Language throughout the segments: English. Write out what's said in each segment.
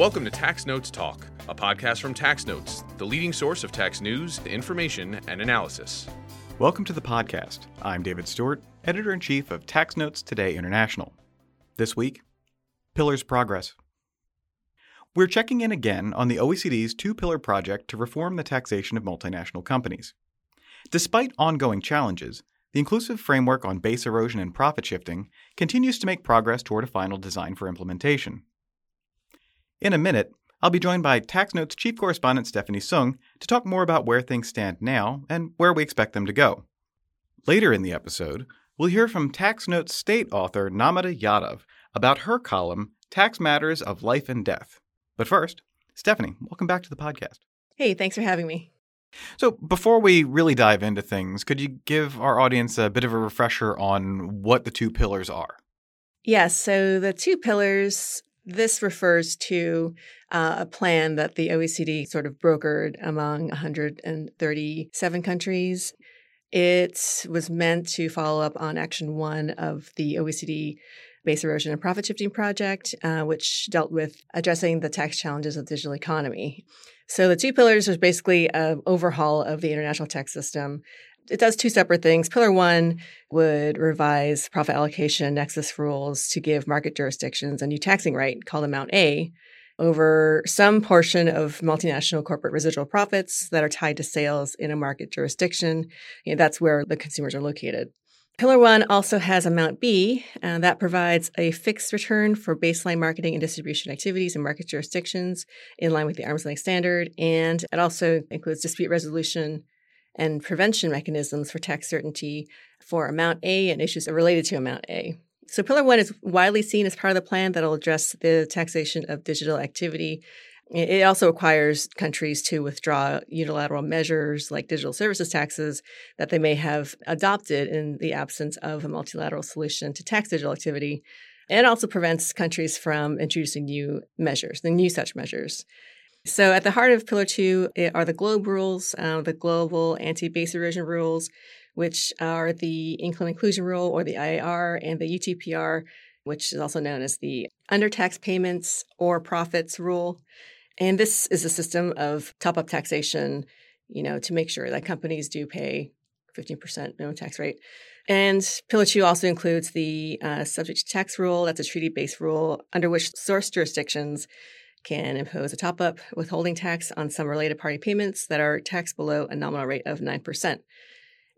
Welcome to Tax Notes Talk, a podcast from Tax Notes, the leading source of tax news, information, and analysis. Welcome to the podcast. I'm David Stewart, editor in chief of Tax Notes Today International. This week, Pillars Progress. We're checking in again on the OECD's two pillar project to reform the taxation of multinational companies. Despite ongoing challenges, the inclusive framework on base erosion and profit shifting continues to make progress toward a final design for implementation. In a minute, I'll be joined by Tax Notes chief correspondent Stephanie Soong to talk more about where things stand now and where we expect them to go. Later in the episode, we'll hear from Tax Notes state author Namita Yadav about her column, Tax Matters of Life and Death. But first, Stephanie, welcome back to the podcast. Hey, thanks for having me. So, before we really dive into things, could you give our audience a bit of a refresher on what the two pillars are? Yes. So, the two pillars this refers to uh, a plan that the OECD sort of brokered among 137 countries. It was meant to follow up on Action 1 of the OECD Base Erosion and Profit Shifting Project, uh, which dealt with addressing the tax challenges of the digital economy. So the two pillars was basically an overhaul of the international tax system it does two separate things. Pillar one would revise profit allocation nexus rules to give market jurisdictions a new taxing right called Amount A over some portion of multinational corporate residual profits that are tied to sales in a market jurisdiction. You know, that's where the consumers are located. Pillar one also has Amount B uh, that provides a fixed return for baseline marketing and distribution activities in market jurisdictions in line with the arm's length standard. And it also includes dispute resolution and prevention mechanisms for tax certainty for Amount A and issues related to Amount A. So, Pillar One is widely seen as part of the plan that will address the taxation of digital activity. It also requires countries to withdraw unilateral measures like digital services taxes that they may have adopted in the absence of a multilateral solution to tax digital activity. It also prevents countries from introducing new measures, the new such measures. So, at the heart of Pillar Two are the GLOBE rules, uh, the Global Anti Base Erosion rules, which are the Income Inclusion Rule or the IIR, and the UTPR, which is also known as the Undertax Payments or Profits Rule. And this is a system of top up taxation, you know, to make sure that companies do pay 15% minimum tax rate. And Pillar 2 also includes the uh, subject to tax rule. That's a treaty based rule under which source jurisdictions can impose a top up withholding tax on some related party payments that are taxed below a nominal rate of 9%.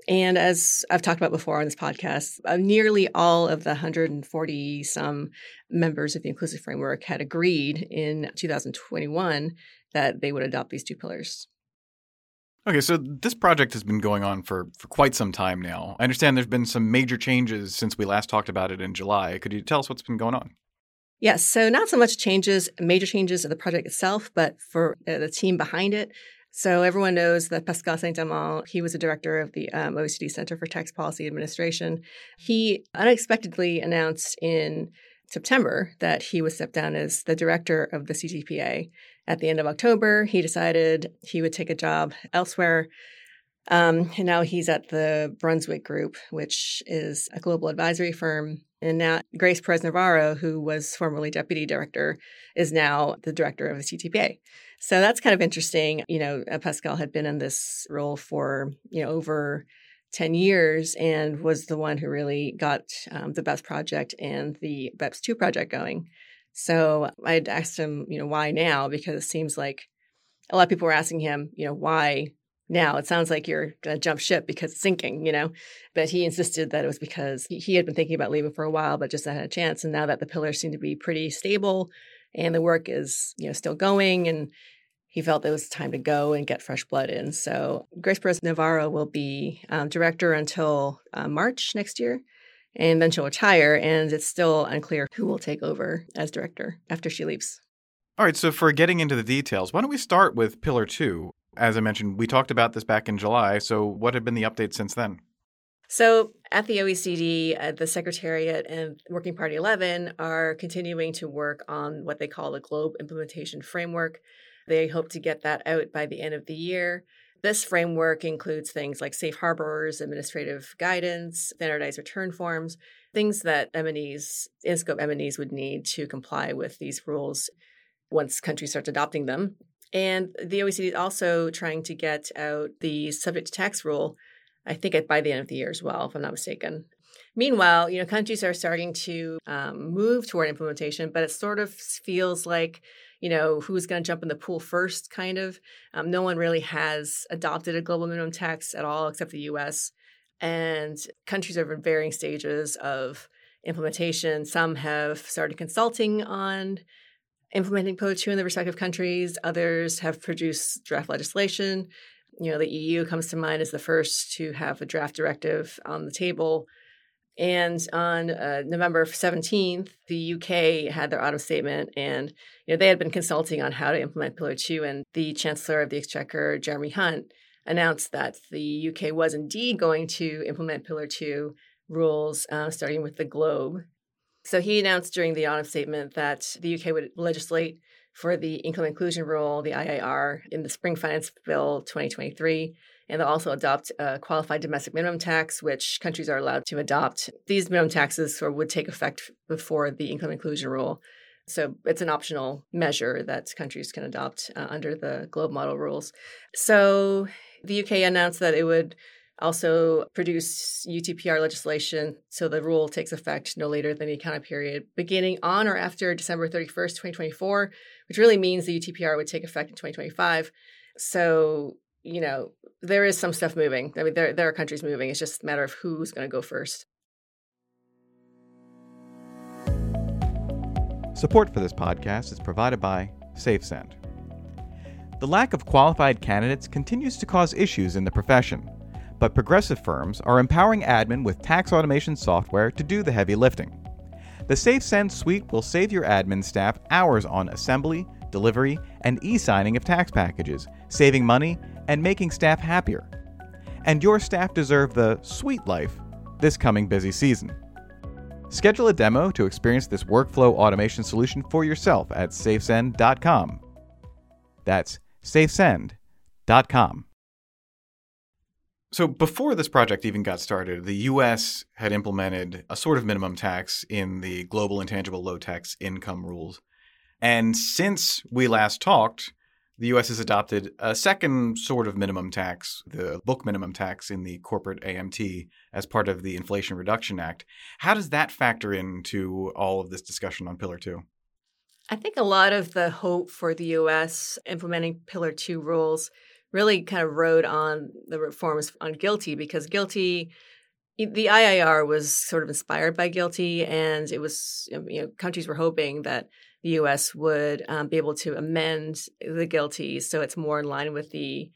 And as I've talked about before on this podcast, uh, nearly all of the 140 some members of the inclusive framework had agreed in 2021 that they would adopt these two pillars. Okay, so this project has been going on for, for quite some time now. I understand there's been some major changes since we last talked about it in July. Could you tell us what's been going on? Yes, so not so much changes, major changes of the project itself, but for uh, the team behind it. So everyone knows that Pascal Saint-Amans, he was the director of the um, OECD Center for Tax Policy Administration. He unexpectedly announced in September that he was stepped down as the director of the CTPA. At the end of October, he decided he would take a job elsewhere. Um, and now he's at the Brunswick Group, which is a global advisory firm and now Grace Perez Navarro, who was formerly deputy director, is now the director of the CTPA. So that's kind of interesting. You know, uh, Pascal had been in this role for, you know, over 10 years and was the one who really got um, the BEPS project and the BEPS 2 project going. So I'd asked him, you know, why now? Because it seems like a lot of people were asking him, you know, why now. It sounds like you're going to jump ship because it's sinking, you know. But he insisted that it was because he, he had been thinking about leaving for a while, but just hadn't had a chance. And now that the pillars seem to be pretty stable and the work is, you know, still going and he felt it was time to go and get fresh blood in. So Grace Perez Navarro will be um, director until uh, March next year, and then she'll retire. And it's still unclear who will take over as director after she leaves. All right, so for getting into the details, why don't we start with Pillar 2? As I mentioned, we talked about this back in July. So, what have been the updates since then? So, at the OECD, uh, the Secretariat and Working Party 11 are continuing to work on what they call the Globe Implementation Framework. They hope to get that out by the end of the year. This framework includes things like safe harbors, administrative guidance, standardized return forms, things that MNEs, in scope MNEs would need to comply with these rules once countries start adopting them. And the OECD is also trying to get out the subject to tax rule, I think by the end of the year as well, if I'm not mistaken. Meanwhile, you know, countries are starting to um, move toward implementation, but it sort of feels like, you know, who's going to jump in the pool first, kind of. Um, no one really has adopted a global minimum tax at all, except the U.S. And countries are in varying stages of implementation. Some have started consulting on implementing Pillar 2 in the respective countries. Others have produced draft legislation. You know, the EU comes to mind as the first to have a draft directive on the table. And on uh, November 17th, the UK had their autumn statement, and you know they had been consulting on how to implement Pillar 2. And the Chancellor of the Exchequer, Jeremy Hunt, announced that the UK was indeed going to implement Pillar 2 rules, uh, starting with the Globe. So he announced during the autumn statement that the UK would legislate for the income inclusion rule, the IIR, in the Spring Finance Bill 2023 and they'll also adopt a qualified domestic minimum tax, which countries are allowed to adopt. These minimum taxes would take effect before the income inclusion rule. So it's an optional measure that countries can adopt uh, under the Globe model rules. So the UK announced that it would also produce UTPR legislation so the rule takes effect no later than the account period beginning on or after December 31st, 2024, which really means the UTPR would take effect in 2025. So you know, there is some stuff moving. I mean, there there are countries moving. It's just a matter of who's going to go first. Support for this podcast is provided by SafeSend. The lack of qualified candidates continues to cause issues in the profession, but progressive firms are empowering admin with tax automation software to do the heavy lifting. The SafeSend suite will save your admin staff hours on assembly, delivery, and e signing of tax packages, saving money and making staff happier. And your staff deserve the sweet life this coming busy season. Schedule a demo to experience this workflow automation solution for yourself at safesend.com. That's safesend.com. So, before this project even got started, the US had implemented a sort of minimum tax in the global intangible low tax income rules. And since we last talked, the US has adopted a second sort of minimum tax, the book minimum tax in the corporate AMT as part of the Inflation Reduction Act. How does that factor into all of this discussion on Pillar 2? I think a lot of the hope for the US implementing Pillar 2 rules really kind of rode on the reforms on GILTI because GILTI the IIR was sort of inspired by GILTI and it was you know countries were hoping that the U.S. would um, be able to amend the GILTI so it's more in line with the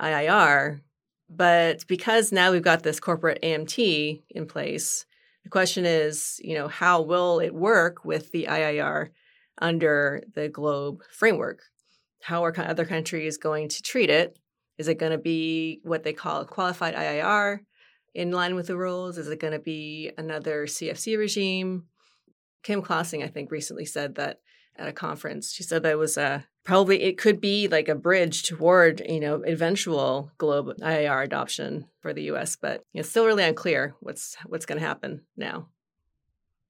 IIR. But because now we've got this corporate AMT in place, the question is, you know, how will it work with the IIR under the GLOBE framework? How are other countries going to treat it? Is it going to be what they call a qualified IIR in line with the rules? Is it going to be another CFC regime? Kim Clausing, I think, recently said that at a conference. She said that was a probably it could be like a bridge toward you know eventual global IIR adoption for the U.S. But it's still really unclear what's what's going to happen now.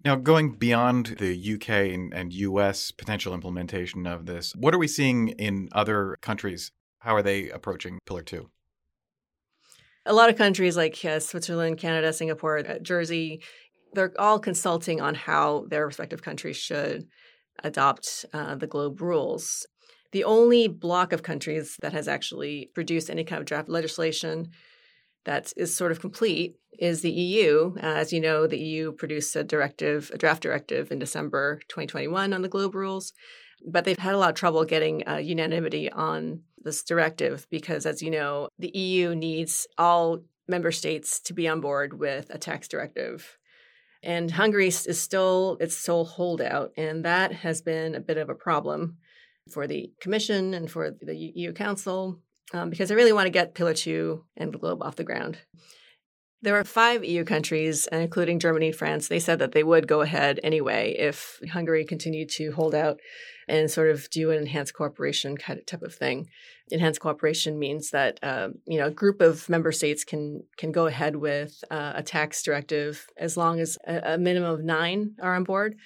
Now, going beyond the UK and, and, US potential implementation of this, what are we seeing in other countries? How are they approaching Pillar 2? A lot of countries like uh, Switzerland, Canada, Singapore, uh, Jersey, they're all consulting on how their respective countries should adopt uh, the globe rules. The only block of countries that has actually produced any kind of draft legislation that is sort of complete is the EU. Uh, as you know, the EU produced a directive, a draft directive in December 2021 on the globe rules, but they've had a lot of trouble getting uh, unanimity on this directive because, as you know, the EU needs all member states to be on board with a tax directive and Hungary is still its sole holdout, and that has been a bit of a problem for the Commission and for the EU Council um, because I really want to get Pillar 2 and the Globe off the ground. There are five EU countries, including Germany and France. They said that they would go ahead anyway if Hungary continued to hold out and sort of do an enhanced cooperation kind of type of thing. Enhanced cooperation means that uh, you know a group of member states can can go ahead with uh, a tax directive as long as a, a minimum of nine are on board.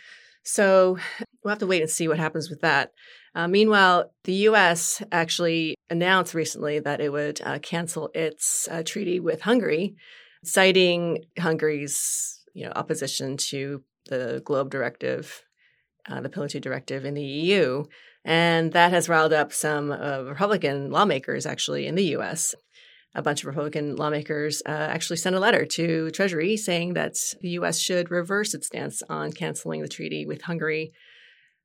So we'll have to wait and see what happens with that. Uh, meanwhile, the U.S. actually announced recently that it would uh, cancel its uh, treaty with Hungary, citing Hungary's you know opposition to the Globe Directive, uh, the Pillar Two Directive in the EU, and that has riled up some uh, Republican lawmakers actually in the U.S. A bunch of Republican lawmakers uh, actually sent a letter to Treasury saying that the U.S. should reverse its stance on canceling the treaty with Hungary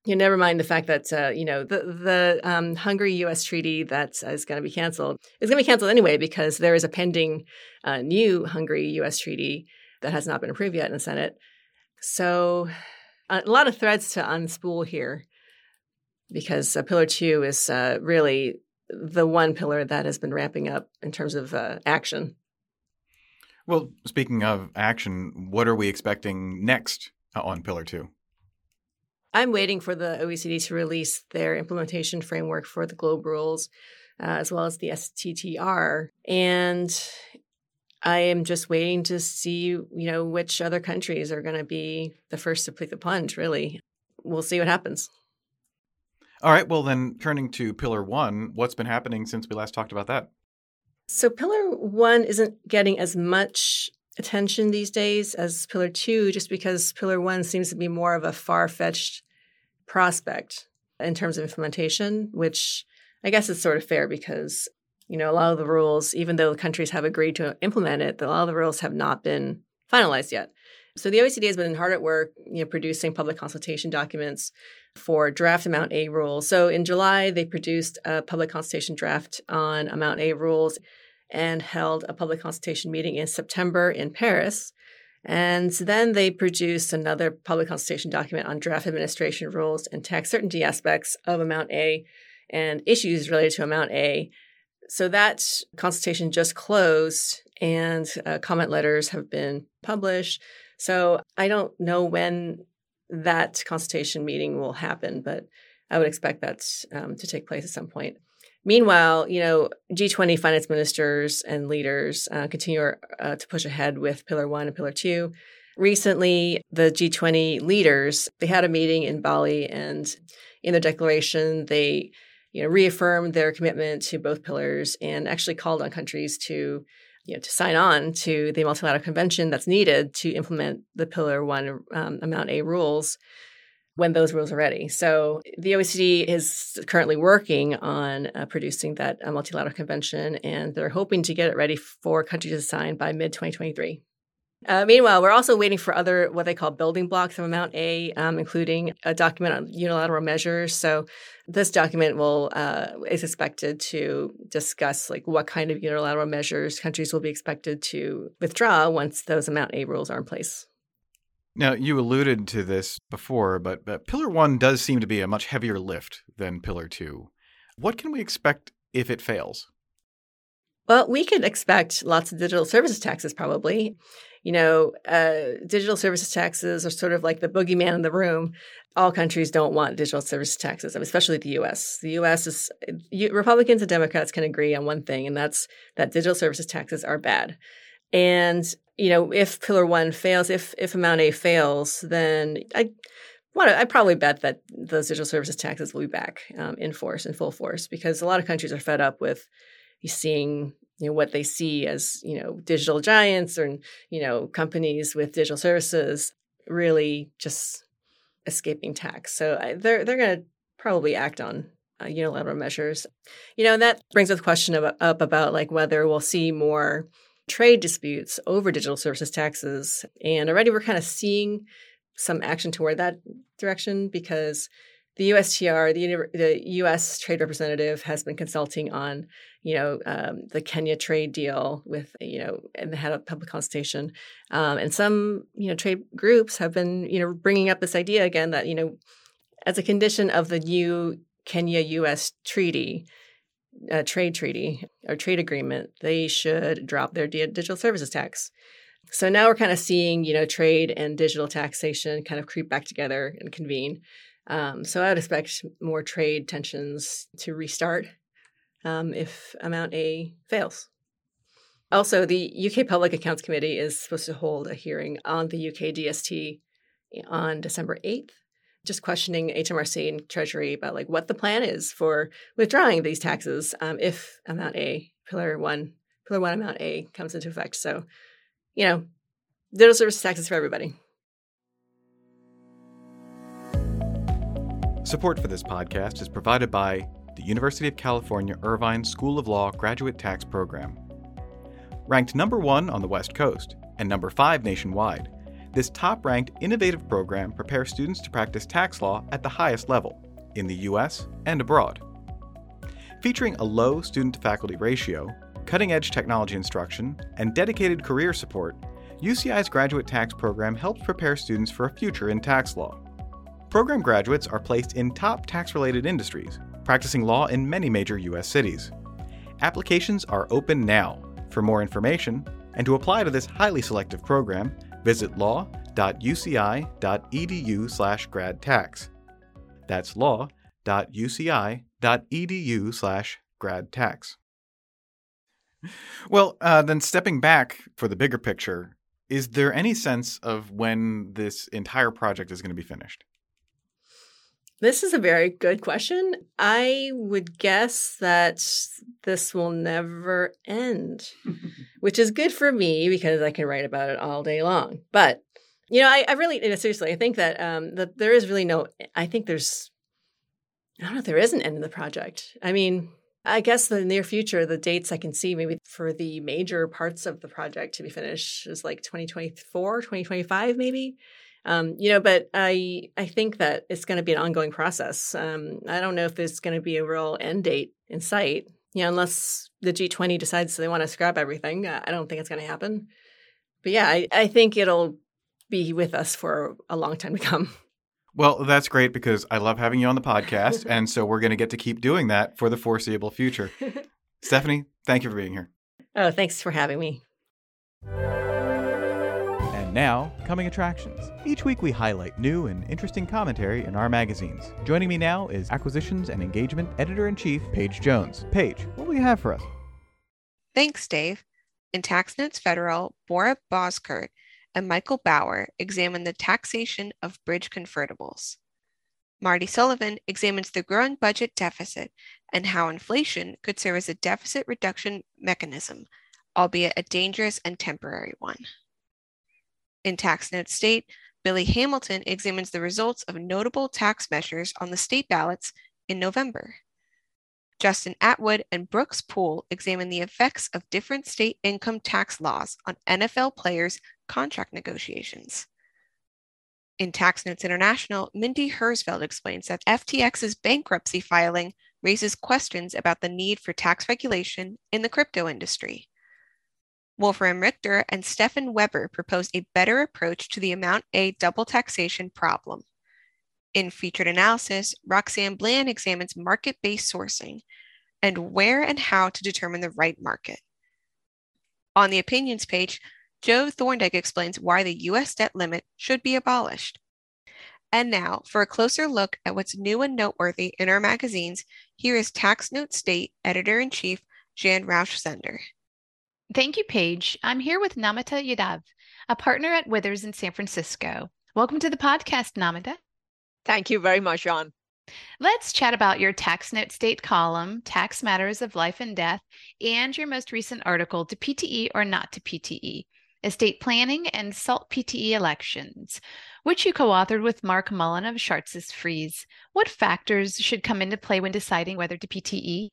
you never mind the fact that uh, you know the the um, Hungary U.S. treaty that is going to be canceled is going to be canceled anyway because there is a pending uh, new Hungary U.S. treaty that has not been approved yet in the Senate. So a lot of threads to unspool here because uh, Pillar Two is uh, really the one pillar that has been ramping up in terms of uh, action. Well, speaking of action, what are we expecting next on Pillar Two? I'm waiting for the OECD to release their implementation framework for the Globe rules, uh, as well as the STTR. And I am just waiting to see, you know, which other countries are going to be the first to take the plunge, really. We'll see what happens. All right. Well, then turning to Pillar One, what's been happening since we last talked about that? So, Pillar One isn't getting as much attention these days as Pillar Two, just because Pillar One seems to be more of a far fetched prospect in terms of implementation, which I guess is sort of fair because you know a lot of the rules, even though countries have agreed to implement it, a lot of the rules have not been finalized yet. So the OECD has been hard at work, you know, producing public consultation documents for draft Amount A rules. So in July, they produced a public consultation draft on Amount A rules and held a public consultation meeting in September in Paris. And then they produced another public consultation document on draft administration rules and tax certainty aspects of Amount A and issues related to Amount A. So that consultation just closed and uh, comment letters have been published. So I don't know when that consultation meeting will happen, but I would expect that um, to take place at some point. Meanwhile, you know, G20 finance ministers and leaders uh, continue uh, to push ahead with Pillar One and Pillar Two. Recently, the G20 leaders they had a meeting in Bali, and in their declaration, they you know reaffirmed their commitment to both pillars and actually called on countries to you know to sign on to the multilateral convention that's needed to implement the Pillar One um, Amount A rules when those rules are ready. So the OECD is currently working on uh, producing that uh, multilateral convention, and they're hoping to get it ready for countries to sign by mid 2023. Uh, meanwhile, we're also waiting for other what they call building blocks of Amount A, um, including a document on unilateral measures. So, this document will uh, is expected to discuss like what kind of unilateral measures countries will be expected to withdraw once those Amount A rules are in place. Now, you alluded to this before, but, but Pillar 1 does seem to be a much heavier lift than Pillar 2. What can we expect if it fails? Well, we could expect lots of digital services taxes probably. You know, uh, digital services taxes are sort of like the boogeyman in the room. All countries don't want digital services taxes, especially the U.S. The U.S. is Republicans and Democrats can agree on one thing, and that's that digital services taxes are bad. And you know, if Pillar One fails, if if Amount A fails, then I want I probably bet that those digital services taxes will be back um, in force, in full force, because a lot of countries are fed up with seeing you know what they see as you know digital giants or you know companies with digital services really just escaping tax. So I, they're they're going to probably act on uh, unilateral measures. You know, and that brings up the question of, up about like whether we'll see more trade disputes over digital services taxes. And already we're kind of seeing some action toward that direction because the USTR, the, the U.S. Trade Representative, has been consulting on, you know, um, the Kenya trade deal with, you know, and had a public consultation, um, and some, you know, trade groups have been, you know, bringing up this idea again that, you know, as a condition of the new Kenya-U.S. treaty, trade treaty or trade agreement, they should drop their digital services tax. So now we're kind of seeing, you know, trade and digital taxation kind of creep back together and convene. Um, so I would expect more trade tensions to restart um, if Amount A fails. Also, the UK Public Accounts Committee is supposed to hold a hearing on the UK DST on December 8th. Just questioning HMRC and Treasury about like what the plan is for withdrawing these taxes um, if Amount A, Pillar One, Pillar One Amount A comes into effect. So, you know, digital service taxes for everybody. Support for this podcast is provided by the University of California Irvine School of Law Graduate Tax Program. Ranked number one on the West Coast and number five nationwide, this top ranked innovative program prepares students to practice tax law at the highest level, in the U.S. and abroad. Featuring a low student to faculty ratio, cutting edge technology instruction, and dedicated career support, UCI's graduate tax program helps prepare students for a future in tax law. Program graduates are placed in top tax related industries, practicing law in many major U.S. cities. Applications are open now. For more information, and to apply to this highly selective program, visit law.uci.edu slash gradtax. That's law.uci.edu slash gradtax. Well, uh, then stepping back for the bigger picture, is there any sense of when this entire project is going to be finished? This is a very good question. I would guess that this will never end, which is good for me because I can write about it all day long. But you know, I, I really seriously, I think that um, that there is really no. I think there's. I don't know if there is an end in the project. I mean, I guess the near future, the dates I can see maybe for the major parts of the project to be finished is like 2024, 2025, maybe. Um, you know, but I I think that it's going to be an ongoing process. Um, I don't know if there's going to be a real end date in sight. You know, unless the G20 decides they want to scrap everything, uh, I don't think it's going to happen. But yeah, I, I think it'll be with us for a long time to come. Well, that's great because I love having you on the podcast. and so we're going to get to keep doing that for the foreseeable future. Stephanie, thank you for being here. Oh, thanks for having me. And now, coming attractions. Each week we highlight new and interesting commentary in our magazines. Joining me now is Acquisitions and Engagement Editor in Chief, Paige Jones. Paige, what will you have for us? Thanks, Dave. In Tax Notes Federal, Bora Boskert and Michael Bauer examine the taxation of bridge convertibles. Marty Sullivan examines the growing budget deficit and how inflation could serve as a deficit reduction mechanism, albeit a dangerous and temporary one. In Tax Note State, Billy Hamilton examines the results of notable tax measures on the state ballots in November. Justin Atwood and Brooks Poole examine the effects of different state income tax laws on NFL players' contract negotiations. In Tax Notes International, Mindy Herzfeld explains that FTX's bankruptcy filing raises questions about the need for tax regulation in the crypto industry. Wolfram Richter and Stefan Weber proposed a better approach to the Amount A double taxation problem. In featured analysis, Roxanne Bland examines market based sourcing and where and how to determine the right market. On the opinions page, Joe Thorndike explains why the US debt limit should be abolished. And now, for a closer look at what's new and noteworthy in our magazines, here is Tax Note State Editor in Chief Jan Rausch Sender. Thank you, Paige. I'm here with Namita Yadav, a partner at Withers in San Francisco. Welcome to the podcast, Namita. Thank you very much, John. Let's chat about your Tax Note State column, Tax Matters of Life and Death, and your most recent article, To PTE or Not to PTE Estate Planning and SALT PTE Elections, which you co authored with Mark Mullen of Schartz's Friese. What factors should come into play when deciding whether to PTE?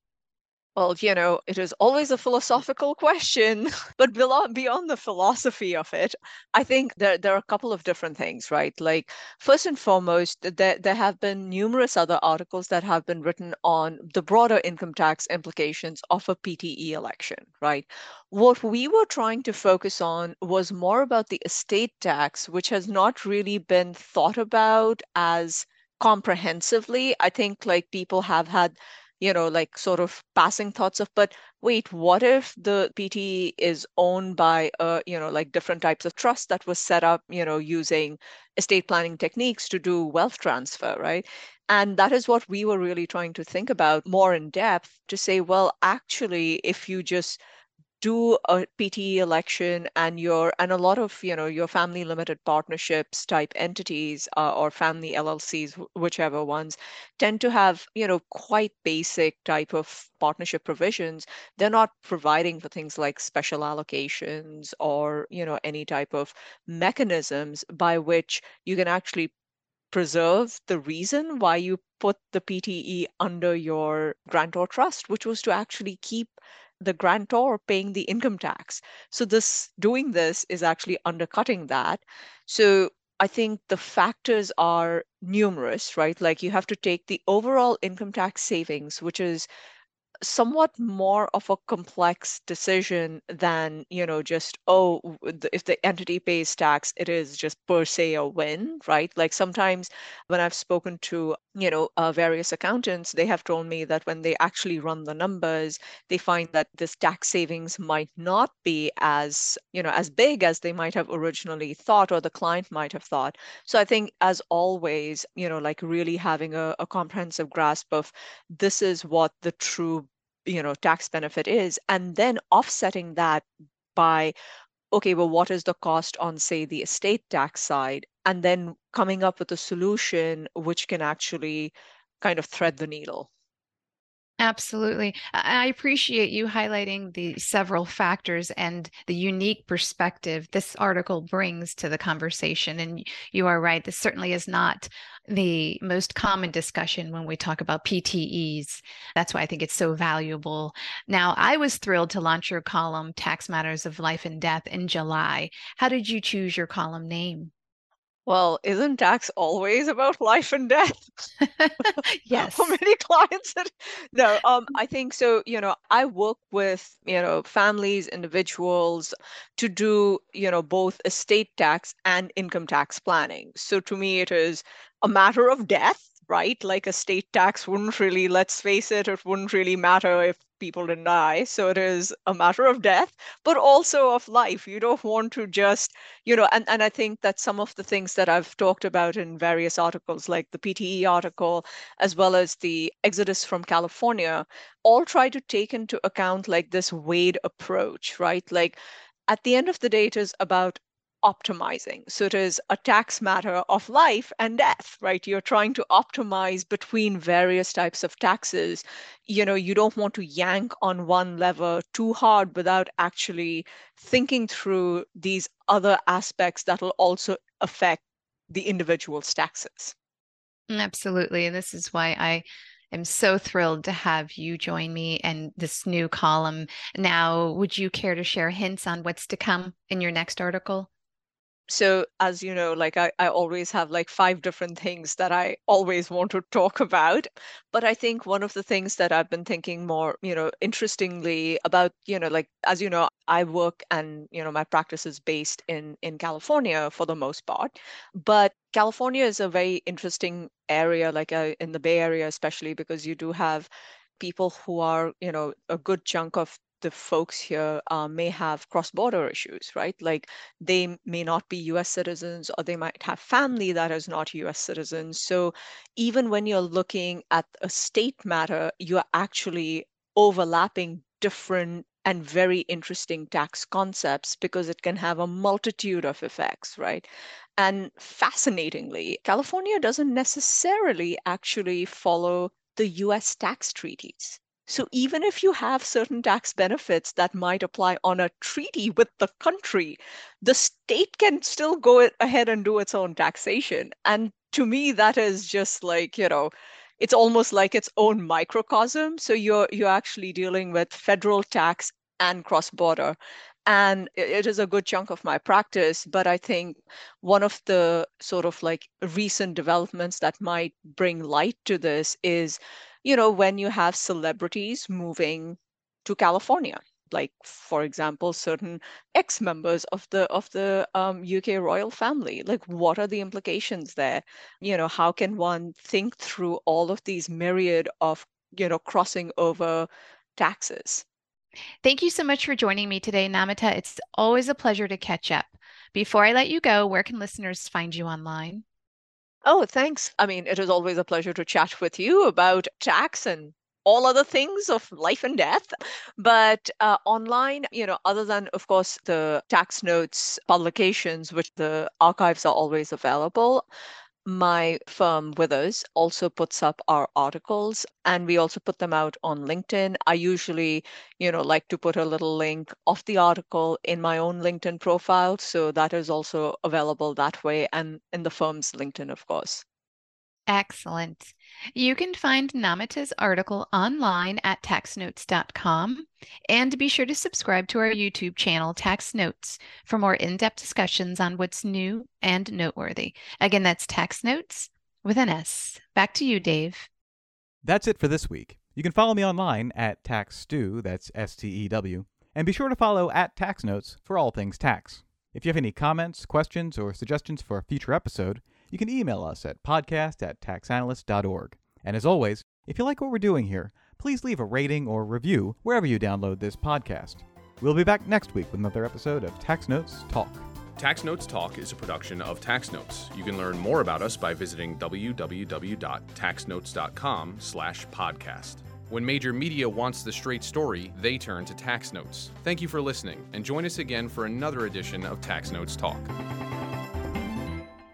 Well, you know, it is always a philosophical question, but beyond the philosophy of it, I think there, there are a couple of different things, right? Like, first and foremost, there, there have been numerous other articles that have been written on the broader income tax implications of a PTE election, right? What we were trying to focus on was more about the estate tax, which has not really been thought about as comprehensively. I think like people have had you know, like sort of passing thoughts of, but wait, what if the PT is owned by, uh, you know, like different types of trust that was set up, you know, using estate planning techniques to do wealth transfer, right? And that is what we were really trying to think about more in depth to say, well, actually, if you just do a PTE election and your and a lot of you know your family limited partnerships type entities uh, or family LLCs whichever ones tend to have you know quite basic type of partnership provisions. They're not providing for things like special allocations or you know any type of mechanisms by which you can actually preserve the reason why you put the PTE under your grantor trust, which was to actually keep the grantor paying the income tax. So this doing this is actually undercutting that. So I think the factors are numerous, right? Like you have to take the overall income tax savings, which is somewhat more of a complex decision than you know just oh if the entity pays tax it is just per se a win right? Like sometimes when i've spoken to you know uh, various accountants they have told me that when they actually run the numbers they find that this tax savings might not be as you know as big as they might have originally thought or the client might have thought. So i think as always you know like really having a, a comprehensive grasp of this is what the true you know tax benefit is and then offsetting that by okay well what is the cost on say the estate tax side? And then coming up with a solution which can actually kind of thread the needle Absolutely. I appreciate you highlighting the several factors and the unique perspective this article brings to the conversation. And you are right, this certainly is not the most common discussion when we talk about PTEs. That's why I think it's so valuable. Now, I was thrilled to launch your column, Tax Matters of Life and Death, in July. How did you choose your column name? Well, isn't tax always about life and death? yes. How many clients? That... No, um, I think so. You know, I work with you know families, individuals to do you know both estate tax and income tax planning. So to me, it is a matter of death right? Like a state tax wouldn't really, let's face it, it wouldn't really matter if people didn't die. So it is a matter of death, but also of life. You don't want to just, you know, and, and I think that some of the things that I've talked about in various articles, like the PTE article, as well as the Exodus from California, all try to take into account like this weighed approach, right? Like at the end of the day, it is about optimizing. So it is a tax matter of life and death, right? You're trying to optimize between various types of taxes. You know, you don't want to yank on one lever too hard without actually thinking through these other aspects that will also affect the individual's taxes. Mm, absolutely. And this is why I am so thrilled to have you join me and this new column. Now, would you care to share hints on what's to come in your next article? So as you know like I, I always have like five different things that i always want to talk about but i think one of the things that i've been thinking more you know interestingly about you know like as you know i work and you know my practice is based in in california for the most part but california is a very interesting area like uh, in the bay area especially because you do have people who are you know a good chunk of the folks here uh, may have cross-border issues, right? Like they may not be U.S. citizens, or they might have family that is not U.S. citizens. So even when you're looking at a state matter, you're actually overlapping different and very interesting tax concepts because it can have a multitude of effects, right? And fascinatingly, California doesn't necessarily actually follow the US tax treaties. So even if you have certain tax benefits that might apply on a treaty with the country, the state can still go ahead and do its own taxation. And to me, that is just like, you know, it's almost like its own microcosm. So you're you're actually dealing with federal tax and cross-border. And it is a good chunk of my practice, but I think one of the sort of like recent developments that might bring light to this is you know, when you have celebrities moving to California, like for example, certain ex-members of the of the um, UK royal family. Like, what are the implications there? You know, how can one think through all of these myriad of you know crossing over taxes? Thank you so much for joining me today, Namita. It's always a pleasure to catch up. Before I let you go, where can listeners find you online? Oh, thanks. I mean, it is always a pleasure to chat with you about tax and all other things of life and death. But uh, online, you know, other than, of course, the tax notes publications, which the archives are always available, my firm Withers also puts up our articles and we also put them out on LinkedIn. I usually, you know, like to put a little link of the article in my own LinkedIn profile. So that is also available that way and in the firm's LinkedIn, of course. Excellent. You can find Namita's article online at taxnotes.com and be sure to subscribe to our YouTube channel, Tax Notes, for more in depth discussions on what's new and noteworthy. Again, that's Tax Notes with an S. Back to you, Dave. That's it for this week. You can follow me online at TaxStew, that's S T E W, and be sure to follow at Tax Notes for all things tax. If you have any comments, questions, or suggestions for a future episode, you can email us at podcast at taxanalyst.org. And as always, if you like what we're doing here, please leave a rating or review wherever you download this podcast. We'll be back next week with another episode of Tax Notes Talk. Tax Notes Talk is a production of Tax Notes. You can learn more about us by visiting www.taxnotes.com slash podcast. When major media wants the straight story, they turn to Tax Notes. Thank you for listening, and join us again for another edition of Tax Notes Talk.